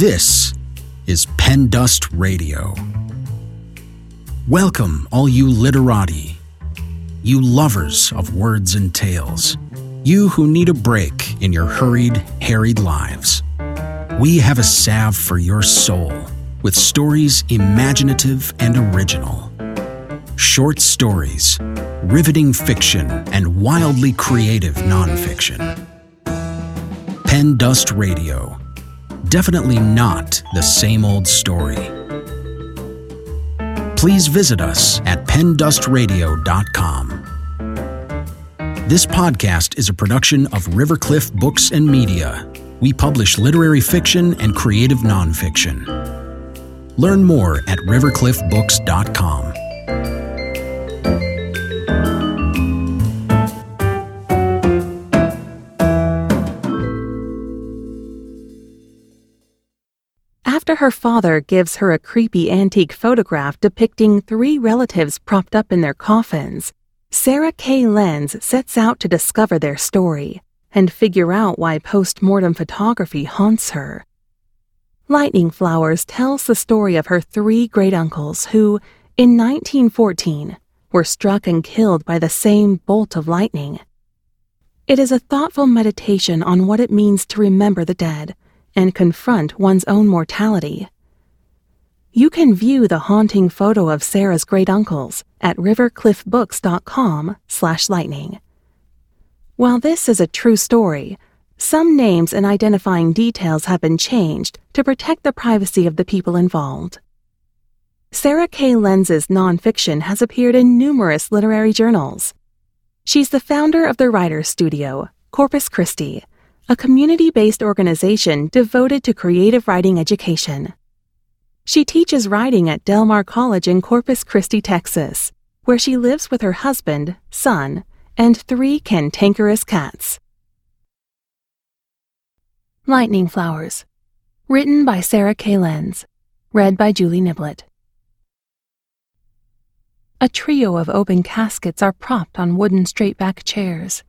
This is Pen Dust Radio. Welcome, all you literati, you lovers of words and tales, you who need a break in your hurried, harried lives. We have a salve for your soul with stories imaginative and original. Short stories, riveting fiction, and wildly creative nonfiction. Pen Dust Radio. Definitely not the same old story. Please visit us at pendustradio.com. This podcast is a production of Rivercliff Books and Media. We publish literary fiction and creative nonfiction. Learn more at rivercliffbooks.com. After her father gives her a creepy antique photograph depicting three relatives propped up in their coffins, Sarah K. Lenz sets out to discover their story and figure out why post mortem photography haunts her. Lightning Flowers tells the story of her three great uncles who, in 1914, were struck and killed by the same bolt of lightning. It is a thoughtful meditation on what it means to remember the dead and confront one's own mortality. You can view the haunting photo of Sarah's great uncles at rivercliffbooks.com slash lightning. While this is a true story, some names and identifying details have been changed to protect the privacy of the people involved. Sarah K. Lenz's nonfiction has appeared in numerous literary journals. She's the founder of the Writers Studio, Corpus Christi, a community based organization devoted to creative writing education. She teaches writing at Del Mar College in Corpus Christi, Texas, where she lives with her husband, son, and three cantankerous cats. Lightning Flowers. Written by Sarah K. Lenz. Read by Julie Niblett. A trio of open caskets are propped on wooden straight back chairs.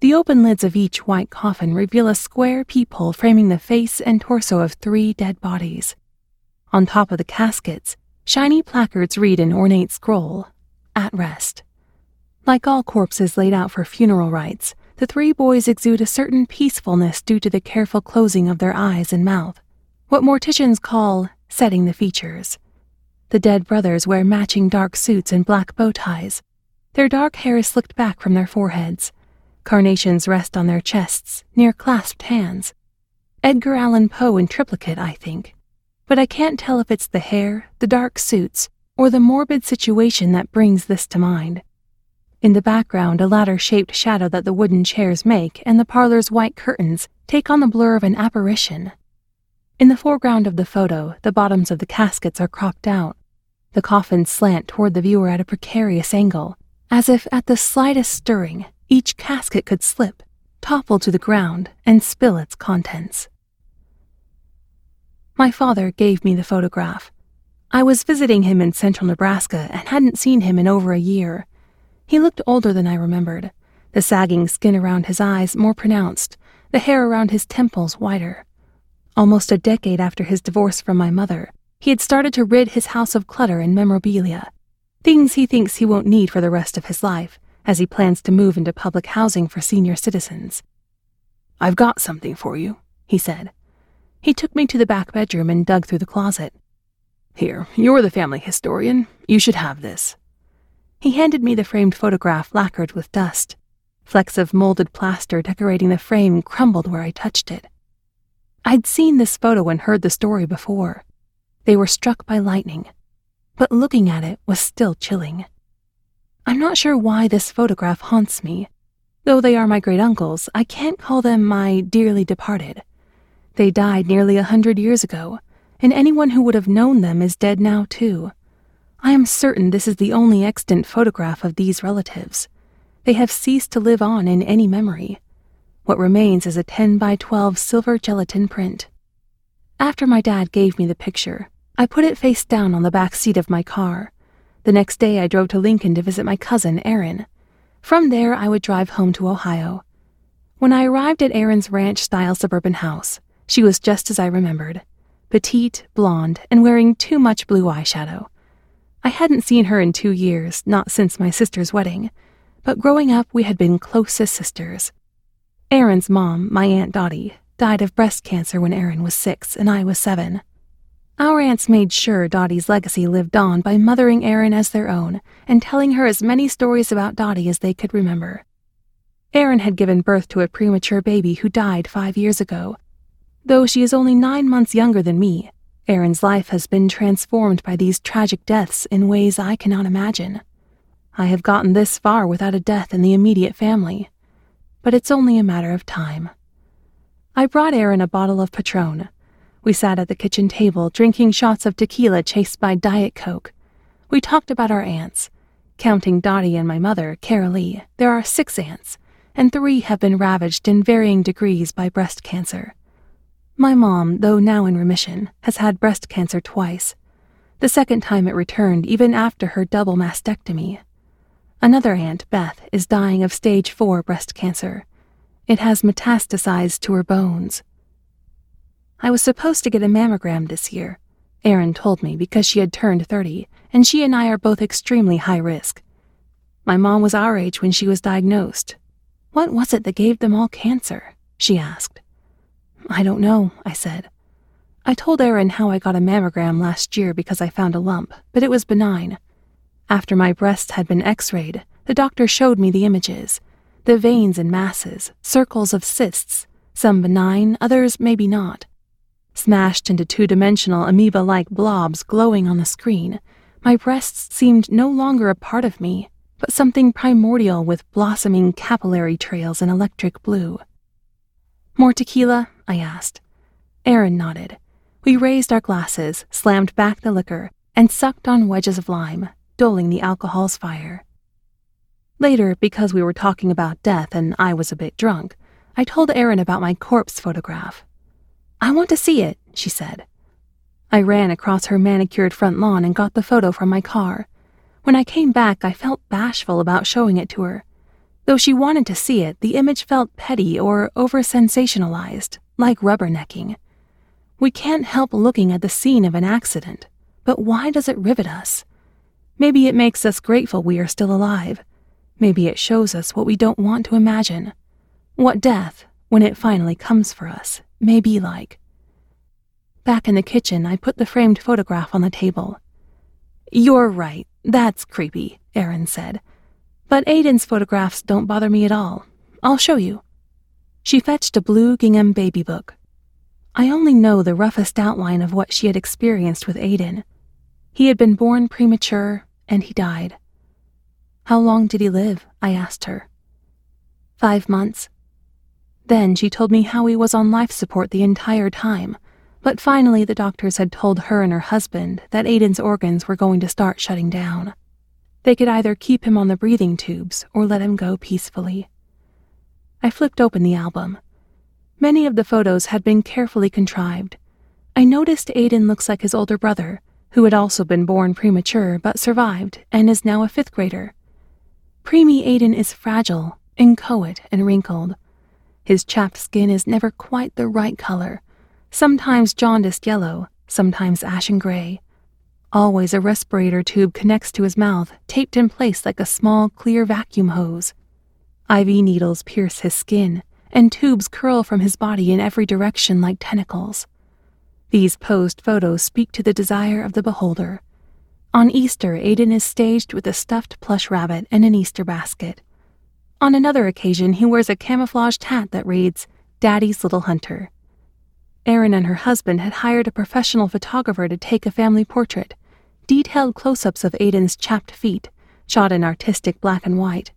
The open lids of each white coffin reveal a square peephole framing the face and torso of three dead bodies. On top of the caskets, shiny placards read in ornate scroll, At Rest. Like all corpses laid out for funeral rites, the three boys exude a certain peacefulness due to the careful closing of their eyes and mouth, what morticians call setting the features. The dead brothers wear matching dark suits and black bow ties. Their dark hair is slicked back from their foreheads. Carnations rest on their chests, near clasped hands. Edgar Allan Poe in triplicate, I think but I can't tell if it's the hair, the dark suits, or the morbid situation that brings this to mind. In the background, a ladder shaped shadow that the wooden chairs make and the parlor's white curtains take on the blur of an apparition. In the foreground of the photo, the bottoms of the caskets are cropped out. The coffins slant toward the viewer at a precarious angle, as if at the slightest stirring, each casket could slip, topple to the ground, and spill its contents. My father gave me the photograph. I was visiting him in central Nebraska and hadn't seen him in over a year. He looked older than I remembered, the sagging skin around his eyes more pronounced, the hair around his temples whiter. Almost a decade after his divorce from my mother, he had started to rid his house of clutter and memorabilia, things he thinks he won't need for the rest of his life, as he plans to move into public housing for senior citizens. I've got something for you, he said. He took me to the back bedroom and dug through the closet. Here, you're the family historian. You should have this. He handed me the framed photograph lacquered with dust. Flecks of molded plaster decorating the frame crumbled where I touched it. I'd seen this photo and heard the story before. They were struck by lightning, but looking at it was still chilling. I'm not sure why this photograph haunts me. Though they are my great uncles, I can't call them my dearly departed. They died nearly a hundred years ago, and anyone who would have known them is dead now, too. I am certain this is the only extant photograph of these relatives. They have ceased to live on in any memory. What remains is a 10 by 12 silver gelatin print. After my dad gave me the picture, I put it face down on the back seat of my car. The next day, I drove to Lincoln to visit my cousin, Erin. From there, I would drive home to Ohio. When I arrived at Erin's ranch style suburban house, she was just as I remembered. petite, blonde, and wearing too much blue eyeshadow. I hadn't seen her in two years, not since my sister's wedding, but growing up we had been close as sisters. Erin's mom, my Aunt Dottie, died of breast cancer when Erin was six and I was seven. Our aunts made sure Dottie's legacy lived on by mothering Erin as their own and telling her as many stories about Dottie as they could remember. Erin had given birth to a premature baby who died five years ago. Though she is only nine months younger than me, Erin's life has been transformed by these tragic deaths in ways I cannot imagine. I have gotten this far without a death in the immediate family, but it's only a matter of time. I brought Erin a bottle of Patron. We sat at the kitchen table drinking shots of tequila chased by Diet Coke. We talked about our aunts. Counting Dottie and my mother, Carolee, there are six aunts, and three have been ravaged in varying degrees by breast cancer. My mom, though now in remission, has had breast cancer twice. The second time it returned even after her double mastectomy. Another aunt, Beth, is dying of stage 4 breast cancer. It has metastasized to her bones. I was supposed to get a mammogram this year, Erin told me because she had turned 30, and she and I are both extremely high risk. My mom was our age when she was diagnosed. What was it that gave them all cancer? she asked. I don't know, I said. I told Erin how I got a mammogram last year because I found a lump, but it was benign. After my breasts had been x rayed, the doctor showed me the images the veins and masses, circles of cysts, some benign, others maybe not. Smashed into two dimensional amoeba like blobs glowing on the screen, my breasts seemed no longer a part of me, but something primordial with blossoming capillary trails in electric blue. More tequila? I asked. Erin nodded. We raised our glasses, slammed back the liquor, and sucked on wedges of lime, dulling the alcohol's fire. Later, because we were talking about death and I was a bit drunk, I told Erin about my corpse photograph. I want to see it, she said. I ran across her manicured front lawn and got the photo from my car. When I came back, I felt bashful about showing it to her. Though she wanted to see it, the image felt petty or over sensationalized, like rubbernecking. We can't help looking at the scene of an accident, but why does it rivet us? Maybe it makes us grateful we are still alive. Maybe it shows us what we don't want to imagine. What death, when it finally comes for us, may be like. Back in the kitchen, I put the framed photograph on the table. You're right, that's creepy, Erin said. But Aiden's photographs don't bother me at all. I'll show you. She fetched a blue gingham baby book. I only know the roughest outline of what she had experienced with Aiden. He had been born premature, and he died. How long did he live? I asked her. Five months. Then she told me how he was on life support the entire time, but finally the doctors had told her and her husband that Aiden's organs were going to start shutting down. They could either keep him on the breathing tubes or let him go peacefully. I flipped open the album. Many of the photos had been carefully contrived. I noticed Aiden looks like his older brother, who had also been born premature but survived and is now a fifth grader. Preemie Aiden is fragile, inchoate, and wrinkled. His chapped skin is never quite the right color, sometimes jaundiced yellow, sometimes ashen gray. Always a respirator tube connects to his mouth, taped in place like a small, clear vacuum hose. IV needles pierce his skin, and tubes curl from his body in every direction like tentacles. These posed photos speak to the desire of the beholder. On Easter, Aiden is staged with a stuffed plush rabbit and an Easter basket. On another occasion, he wears a camouflaged hat that reads, Daddy's Little Hunter. Erin and her husband had hired a professional photographer to take a family portrait, detailed close ups of Aiden's chapped feet, shot in artistic black and white.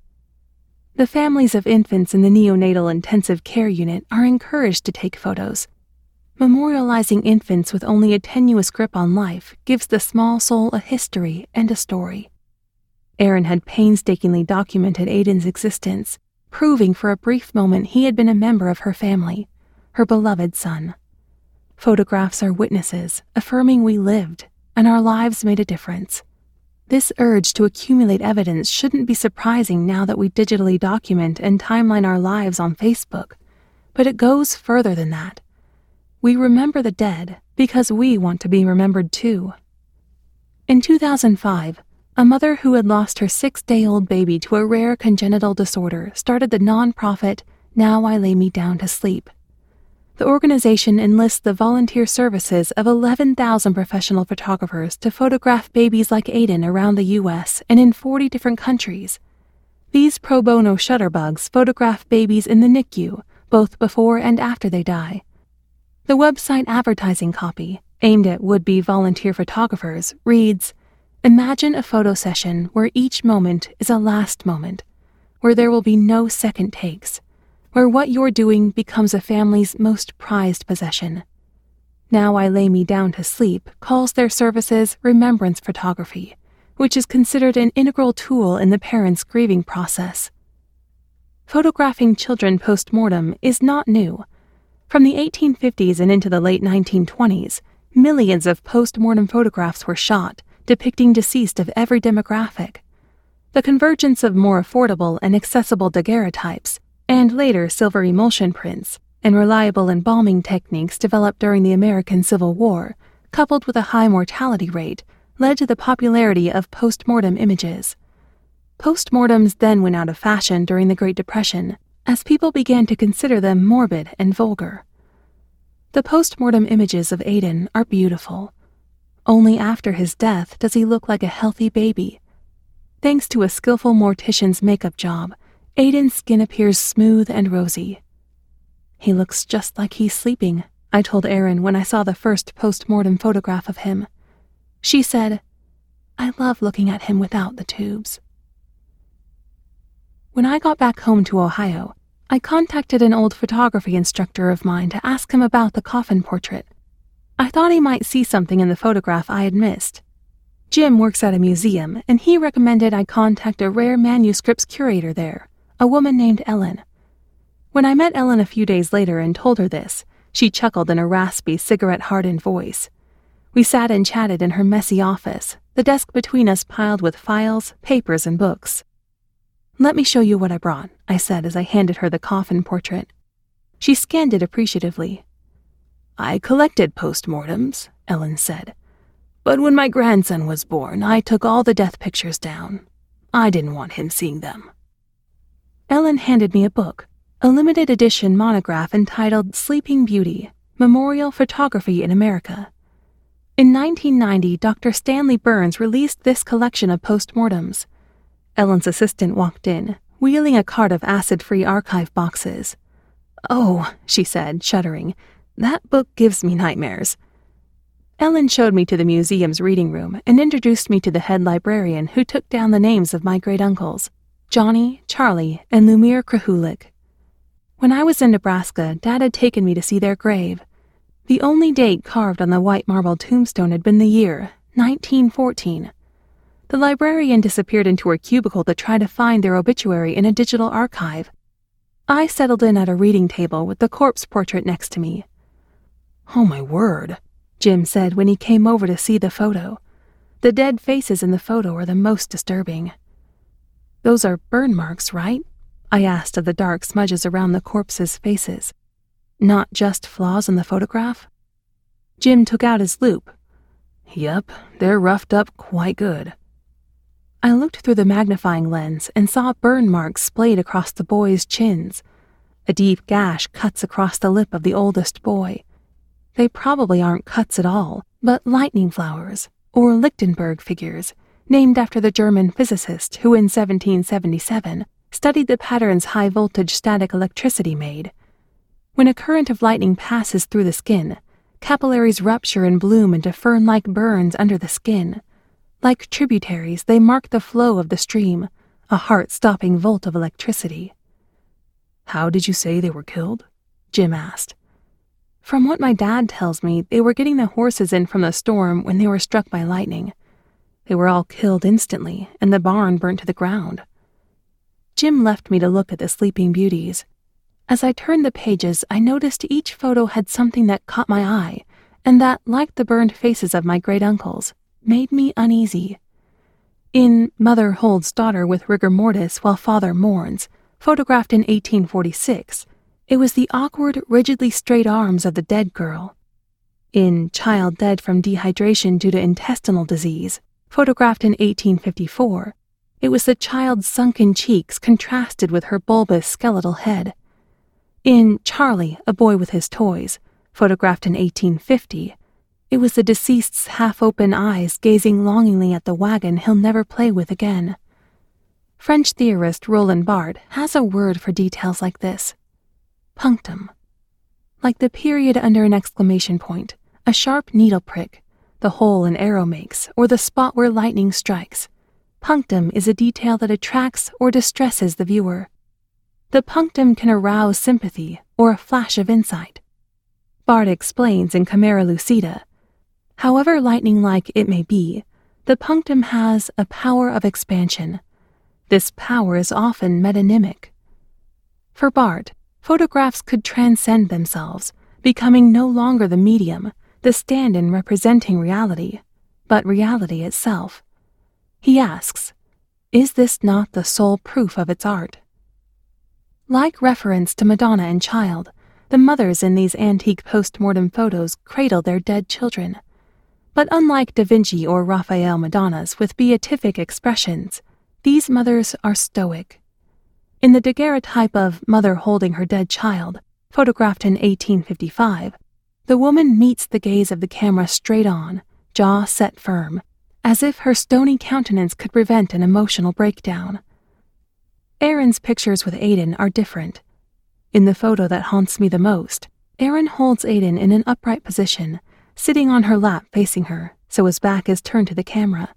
The families of infants in the neonatal intensive care unit are encouraged to take photos, Memorializing infants with only a tenuous grip on life gives the small soul a history and a story. Erin had painstakingly documented Aiden's existence, proving for a brief moment he had been a member of her family, her beloved son. Photographs are witnesses, affirming we lived, and our lives made a difference. This urge to accumulate evidence shouldn't be surprising now that we digitally document and timeline our lives on Facebook, but it goes further than that. we remember the dead because we want to be remembered too. In 2005, a mother who had lost her six day old baby to a rare congenital disorder started the nonprofit Now I Lay Me Down to Sleep. The organization enlists the volunteer services of 11,000 professional photographers to photograph babies like Aiden around the U.S. and in 40 different countries. These pro bono shutterbugs photograph babies in the NICU, both before and after they die. The website advertising copy, aimed at would be volunteer photographers, reads Imagine a photo session where each moment is a last moment, where there will be no second takes, where what you're doing becomes a family's most prized possession. Now I Lay Me Down to Sleep calls their services remembrance photography which is considered an integral tool in the parent's grieving process. Photographing children post mortem is not new. From the 1850s and into the late 1920s, millions of post mortem photographs were shot, depicting deceased of every demographic. The convergence of more affordable and accessible daguerreotypes, and later silver emulsion prints, and reliable embalming techniques developed during the American Civil War, coupled with a high mortality rate, led to the popularity of post-mortem images. Post-mortems then went out of fashion during the Great Depression, as people began to consider them morbid and vulgar. The post-mortem images of Aiden are beautiful. Only after his death does he look like a healthy baby. Thanks to a skillful mortician's makeup job, Aiden's skin appears smooth and rosy. He looks just like he's sleeping, I told Erin when I saw the first post-mortem photograph of him. She said, I love looking at him without the tubes. When I got back home to Ohio, I contacted an old photography instructor of mine to ask him about the coffin portrait. I thought he might see something in the photograph I had missed. Jim works at a museum, and he recommended I contact a rare manuscripts curator there, a woman named Ellen. When I met Ellen a few days later and told her this, she chuckled in a raspy, cigarette hardened voice. We sat and chatted in her messy office, the desk between us piled with files, papers, and books. Let me show you what I brought, I said as I handed her the coffin portrait. She scanned it appreciatively. I collected postmortems, Ellen said. But when my grandson was born, I took all the death pictures down. I didn't want him seeing them. Ellen handed me a book, a limited edition monograph entitled Sleeping Beauty Memorial Photography in America. In 1990, Dr. Stanley Burns released this collection of postmortems. Ellen's assistant walked in, wheeling a cart of acid free archive boxes. Oh, she said, shuddering, that book gives me nightmares. Ellen showed me to the museum's reading room and introduced me to the head librarian who took down the names of my great uncles, Johnny, Charlie, and Lumir Krahulik. When I was in Nebraska, Dad had taken me to see their grave. The only date carved on the white marble tombstone had been the year, 1914. The librarian disappeared into her cubicle to try to find their obituary in a digital archive. I settled in at a reading table with the corpse portrait next to me. Oh, my word, Jim said when he came over to see the photo. The dead faces in the photo are the most disturbing. Those are burn marks, right? I asked of the dark smudges around the corpses' faces not just flaws in the photograph? Jim took out his loupe. Yep, they're roughed up quite good. I looked through the magnifying lens and saw burn marks splayed across the boy's chins. A deep gash cuts across the lip of the oldest boy. They probably aren't cuts at all, but lightning flowers, or Lichtenberg figures, named after the German physicist who in 1777 studied the patterns high voltage static electricity made when a current of lightning passes through the skin, capillaries rupture and bloom into fern like burns under the skin. Like tributaries, they mark the flow of the stream, a heart stopping volt of electricity. How did you say they were killed? Jim asked. From what my dad tells me, they were getting the horses in from the storm when they were struck by lightning. They were all killed instantly, and the barn burnt to the ground. Jim left me to look at the sleeping beauties. As I turned the pages, I noticed each photo had something that caught my eye, and that, like the burned faces of my great uncles, made me uneasy. In Mother Holds Daughter with Rigor Mortis While Father Mourns, photographed in 1846, It was the awkward, rigidly straight arms of the dead girl. In Child Dead from Dehydration Due to Intestinal Disease, photographed in 1854, it was the child's sunken cheeks contrasted with her bulbous skeletal head. In Charlie, a Boy with His Toys, photographed in 1850, it was the deceased's half open eyes gazing longingly at the wagon he'll never play with again. French theorist Roland Barthes has a word for details like this punctum. Like the period under an exclamation point, a sharp needle prick, the hole an arrow makes, or the spot where lightning strikes. Punctum is a detail that attracts or distresses the viewer. The punctum can arouse sympathy or a flash of insight. Barthes explains in Camera Lucida However lightning like it may be, the punctum has a power of expansion. This power is often metonymic. For Barthes, photographs could transcend themselves, becoming no longer the medium, the stand in representing reality, but reality itself. He asks, Is this not the sole proof of its art? Like reference to Madonna and Child, the mothers in these antique post mortem photos cradle their dead children. But unlike Da Vinci or Raphael Madonnas with beatific expressions, these mothers are stoic. In the daguerreotype of Mother Holding Her Dead Child, photographed in 1855, the woman meets the gaze of the camera straight on, jaw set firm, as if her stony countenance could prevent an emotional breakdown. Erin's pictures with Aiden are different. In the photo that haunts me the most, Aaron holds Aiden in an upright position, sitting on her lap facing her, so his back is turned to the camera.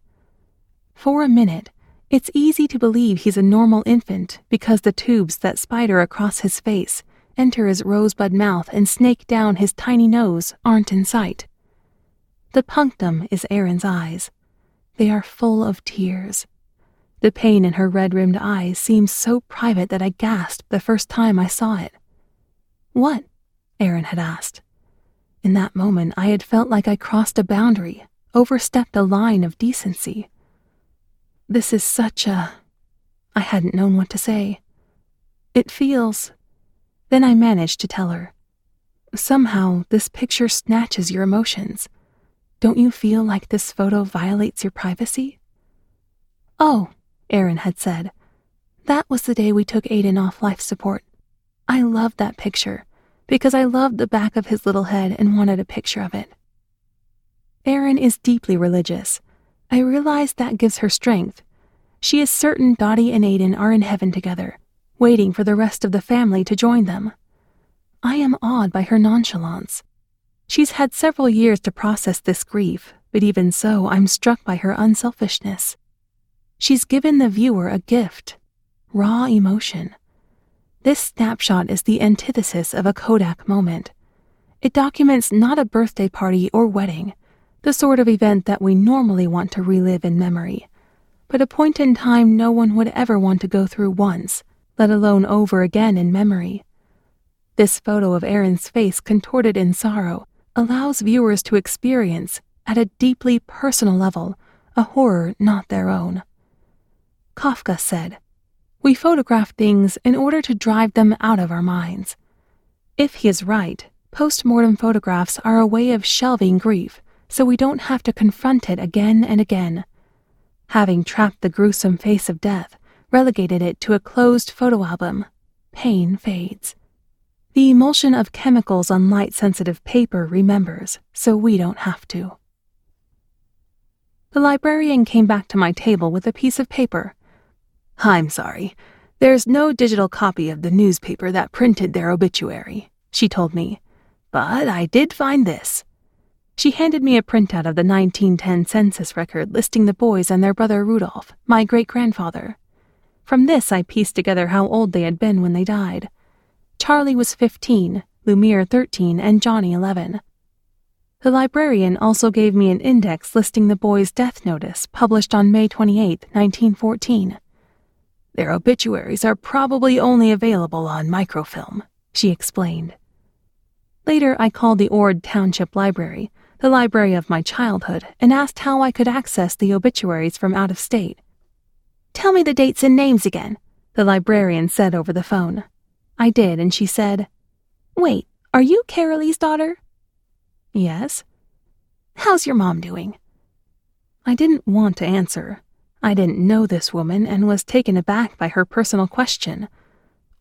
For a minute, it's easy to believe he's a normal infant because the tubes that spider across his face, enter his rosebud mouth, and snake down his tiny nose aren't in sight. The punctum is Erin's eyes. They are full of tears. The pain in her red rimmed eyes seems so private that I gasped the first time I saw it. What? Erin had asked. In that moment, I had felt like I crossed a boundary, overstepped a line of decency. This is such a. I hadn't known what to say. It feels. Then I managed to tell her. Somehow, this picture snatches your emotions. Don't you feel like this photo violates your privacy? Oh, Erin had said. That was the day we took Aiden off life support. I loved that picture because I loved the back of his little head and wanted a picture of it. Erin is deeply religious. I realize that gives her strength. She is certain Dottie and Aiden are in heaven together, waiting for the rest of the family to join them. I am awed by her nonchalance. She's had several years to process this grief, but even so, I'm struck by her unselfishness. She's given the viewer a gift raw emotion. This snapshot is the antithesis of a Kodak moment. It documents not a birthday party or wedding, the sort of event that we normally want to relive in memory, but a point in time no one would ever want to go through once, let alone over again in memory. This photo of Erin's face contorted in sorrow allows viewers to experience, at a deeply personal level, a horror not their own. Kafka said, We photograph things in order to drive them out of our minds. If he is right, post mortem photographs are a way of shelving grief so we don't have to confront it again and again. Having trapped the gruesome face of death, relegated it to a closed photo album, pain fades. The emulsion of chemicals on light sensitive paper remembers, so we don't have to. The librarian came back to my table with a piece of paper I'm sorry. There's no digital copy of the newspaper that printed their obituary, she told me. But I did find this. She handed me a printout of the 1910 census record listing the boys and their brother Rudolph, my great grandfather. From this, I pieced together how old they had been when they died. Charlie was 15, Lumir 13, and Johnny 11. The librarian also gave me an index listing the boys' death notice published on May 28, 1914. Their obituaries are probably only available on microfilm, she explained. Later, I called the Ord Township Library, the library of my childhood, and asked how I could access the obituaries from out of state. Tell me the dates and names again, the librarian said over the phone. I did, and she said, Wait, are you Carolee's daughter? Yes. How's your mom doing? I didn't want to answer. I didn't know this woman and was taken aback by her personal question.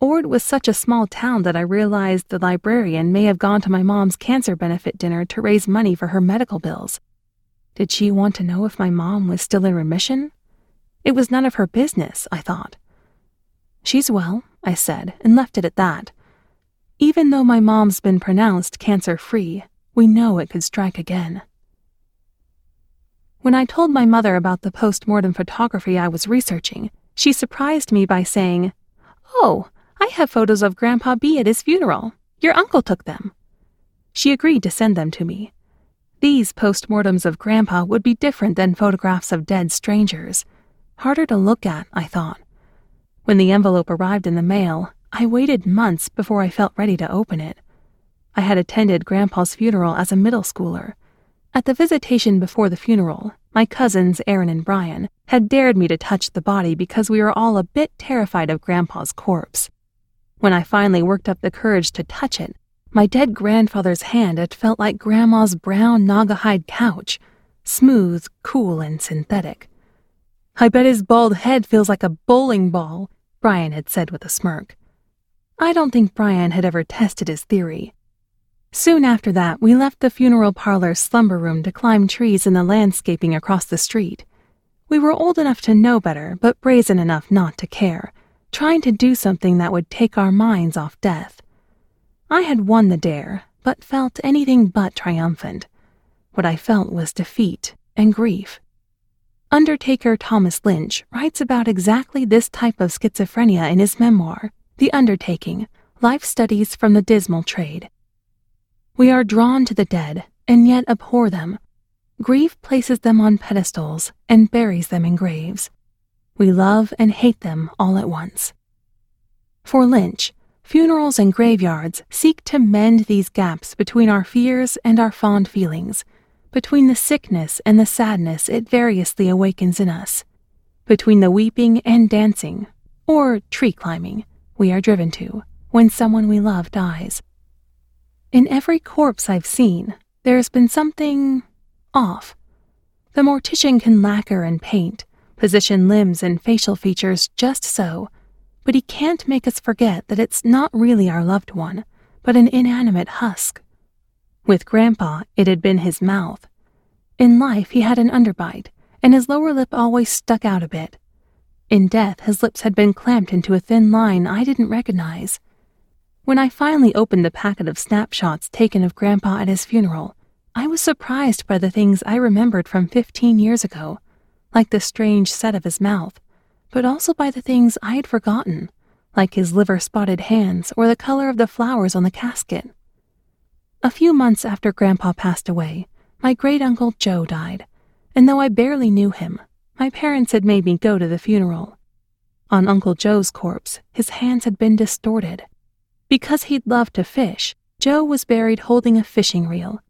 Ord was such a small town that I realized the librarian may have gone to my mom's cancer benefit dinner to raise money for her medical bills. Did she want to know if my mom was still in remission? It was none of her business, I thought. She's well, I said, and left it at that. Even though my mom's been pronounced cancer free, we know it could strike again. When I told my mother about the post mortem photography I was researching, she surprised me by saying, Oh, I have photos of Grandpa B at his funeral. Your uncle took them. She agreed to send them to me. These post mortems of Grandpa would be different than photographs of dead strangers. Harder to look at, I thought. When the envelope arrived in the mail, I waited months before I felt ready to open it. I had attended Grandpa's funeral as a middle schooler. At the visitation before the funeral, my cousins, Erin and Brian, had dared me to touch the body because we were all a bit terrified of Grandpa's corpse. When I finally worked up the courage to touch it, my dead grandfather's hand had felt like Grandma's brown Naugahyde couch, smooth, cool, and synthetic. I bet his bald head feels like a bowling ball, Brian had said with a smirk. I don't think Brian had ever tested his theory. Soon after that, we left the funeral parlor's slumber room to climb trees in the landscaping across the street. We were old enough to know better, but brazen enough not to care trying to do something that would take our minds off death. I had won the dare, but felt anything but triumphant. What I felt was defeat and grief. Undertaker Thomas Lynch writes about exactly this type of schizophrenia in his memoir, The Undertaking Life Studies from the Dismal Trade. We are drawn to the dead and yet abhor them. Grief places them on pedestals and buries them in graves. We love and hate them all at once. For Lynch, funerals and graveyards seek to mend these gaps between our fears and our fond feelings, between the sickness and the sadness it variously awakens in us, between the weeping and dancing, or tree climbing, we are driven to when someone we love dies. In every corpse I've seen, there has been something off. The mortician can lacquer and paint, position limbs and facial features just so, but he can't make us forget that it's not really our loved one, but an inanimate husk. With Grandpa, it had been his mouth. In life, he had an underbite, and his lower lip always stuck out a bit. In death, his lips had been clamped into a thin line I didn't recognize. When I finally opened the packet of snapshots taken of Grandpa at his funeral, I was surprised by the things I remembered from 15 years ago like the strange set of his mouth, but also by the things I had forgotten, like his liver spotted hands or the color of the flowers on the casket. A few months after Grandpa passed away, my great uncle Joe died, and though I barely knew him, my parents had made me go to the funeral. On Uncle Joe's corpse, his hands had been distorted. Because he'd loved to fish, Joe was buried holding a fishing reel.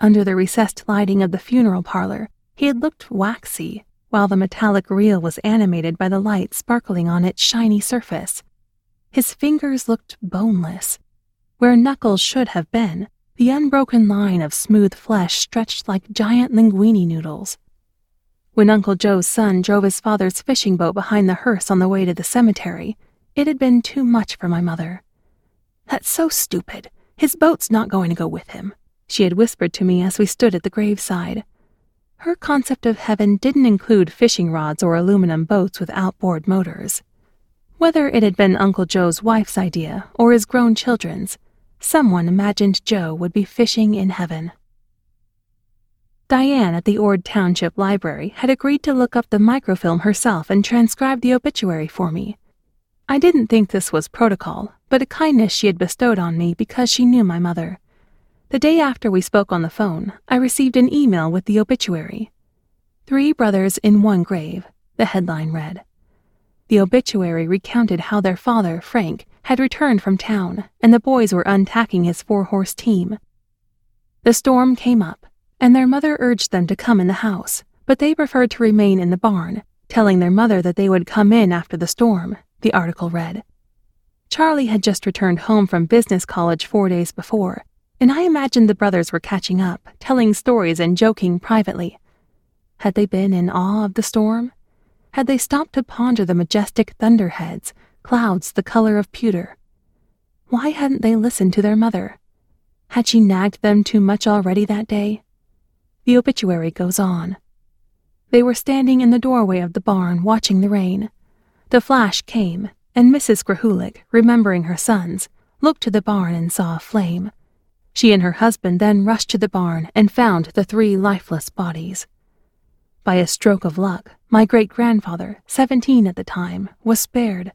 Under the recessed lighting of the funeral parlor, he had looked waxy, while the metallic reel was animated by the light sparkling on its shiny surface. His fingers looked boneless. Where knuckles should have been, the unbroken line of smooth flesh stretched like giant linguine noodles. When Uncle Joe's son drove his father's fishing boat behind the hearse on the way to the cemetery, it had been too much for my mother. That's so stupid. His boat's not going to go with him, she had whispered to me as we stood at the graveside. Her concept of heaven didn't include fishing rods or aluminum boats with outboard motors. Whether it had been Uncle Joe's wife's idea or his grown children's, someone imagined Joe would be fishing in heaven. Diane at the Ord Township Library had agreed to look up the microfilm herself and transcribe the obituary for me. I didn't think this was protocol, but a kindness she had bestowed on me because she knew my mother. The day after we spoke on the phone, I received an email with the obituary. Three brothers in one grave, the headline read. The obituary recounted how their father, Frank, had returned from town and the boys were untacking his four horse team. The storm came up, and their mother urged them to come in the house, but they preferred to remain in the barn, telling their mother that they would come in after the storm, the article read. Charlie had just returned home from business college four days before, and I imagined the brothers were catching up, telling stories and joking privately. Had they been in awe of the storm? Had they stopped to ponder the majestic thunderheads, clouds the color of pewter? Why hadn't they listened to their mother? Had she nagged them too much already that day? The obituary goes on. They were standing in the doorway of the barn watching the rain. The flash came, and Mrs. Krahulik, remembering her sons, looked to the barn and saw a flame. She and her husband then rushed to the barn and found the three lifeless bodies. By a stroke of luck, my great grandfather, seventeen at the time, was spared.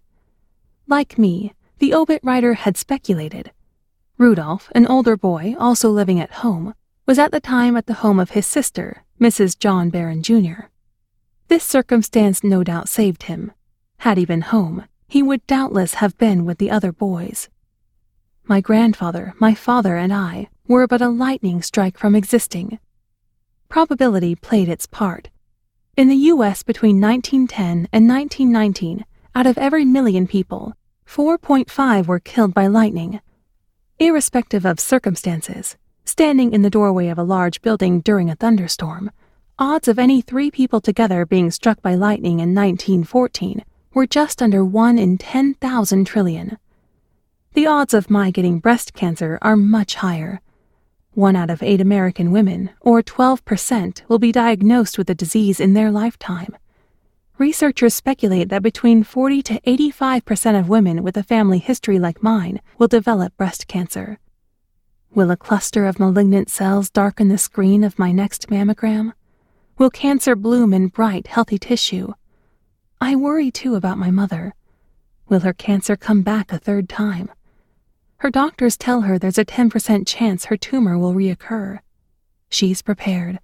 Like me, the obit writer had speculated. Rudolph, an older boy also living at home, was at the time at the home of his sister, Mrs. John Barron Jr. This circumstance no doubt saved him. Had he been home, he would doubtless have been with the other boys. My grandfather, my father, and I were but a lightning strike from existing. Probability played its part, in the U.S. between 1910 and 1919, out of every million people, 4.5 were killed by lightning. Irrespective of circumstances, standing in the doorway of a large building during a thunderstorm, odds of any three people together being struck by lightning in 1914 were just under 1 in 10,000 trillion. The odds of my getting breast cancer are much higher, one out of eight American women, or 12%, will be diagnosed with the disease in their lifetime. Researchers speculate that between 40 to 85% of women with a family history like mine will develop breast cancer. Will a cluster of malignant cells darken the screen of my next mammogram? Will cancer bloom in bright, healthy tissue? I worry too about my mother. Will her cancer come back a third time? Her doctors tell her there's a 10% chance her tumor will reoccur. She's prepared.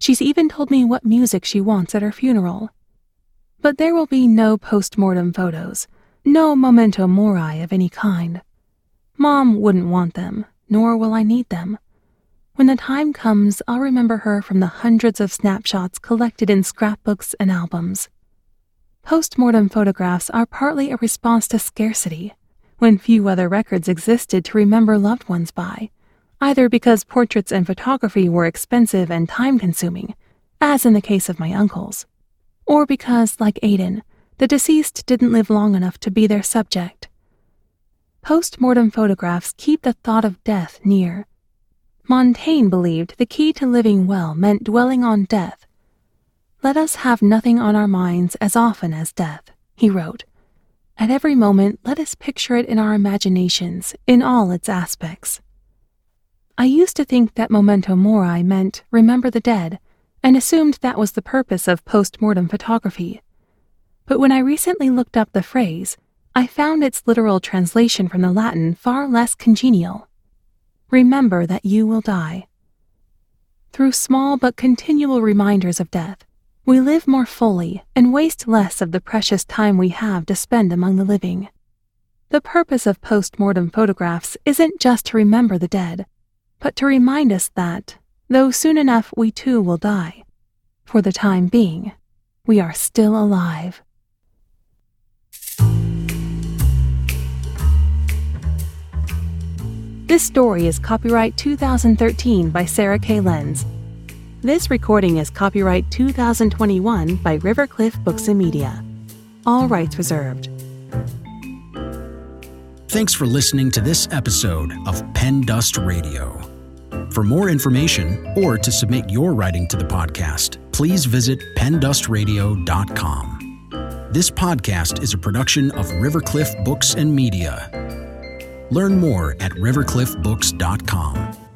She's even told me what music she wants at her funeral. But there will be no post-mortem photos, no memento mori of any kind. Mom wouldn't want them, nor will I need them. When the time comes, I'll remember her from the hundreds of snapshots collected in scrapbooks and albums. Post-mortem photographs are partly a response to scarcity when few other records existed to remember loved ones by, either because portraits and photography were expensive and time consuming, as in the case of my uncles, or because, like Aiden, the deceased didn't live long enough to be their subject. Post mortem photographs keep the thought of death near. Montaigne believed the key to living well meant dwelling on death. Let us have nothing on our minds as often as death, he wrote at every moment, let us picture it in our imaginations, in all its aspects. I used to think that memento mori meant remember the dead, and assumed that was the purpose of post mortem photography. But when I recently looked up the phrase, I found its literal translation from the Latin far less congenial. Remember that you will die. Through small but continual reminders of death, we live more fully and waste less of the precious time we have to spend among the living. The purpose of post mortem photographs isn't just to remember the dead, but to remind us that, though soon enough we too will die, for the time being, we are still alive. This story is copyright 2013 by Sarah K. Lenz this recording is copyright 2021 by Rivercliff Books and Media. All rights reserved. Thanks for listening to this episode of Pen Dust Radio. For more information or to submit your writing to the podcast, please visit pendustradio.com. This podcast is a production of Rivercliff Books and Media. Learn more at rivercliffbooks.com.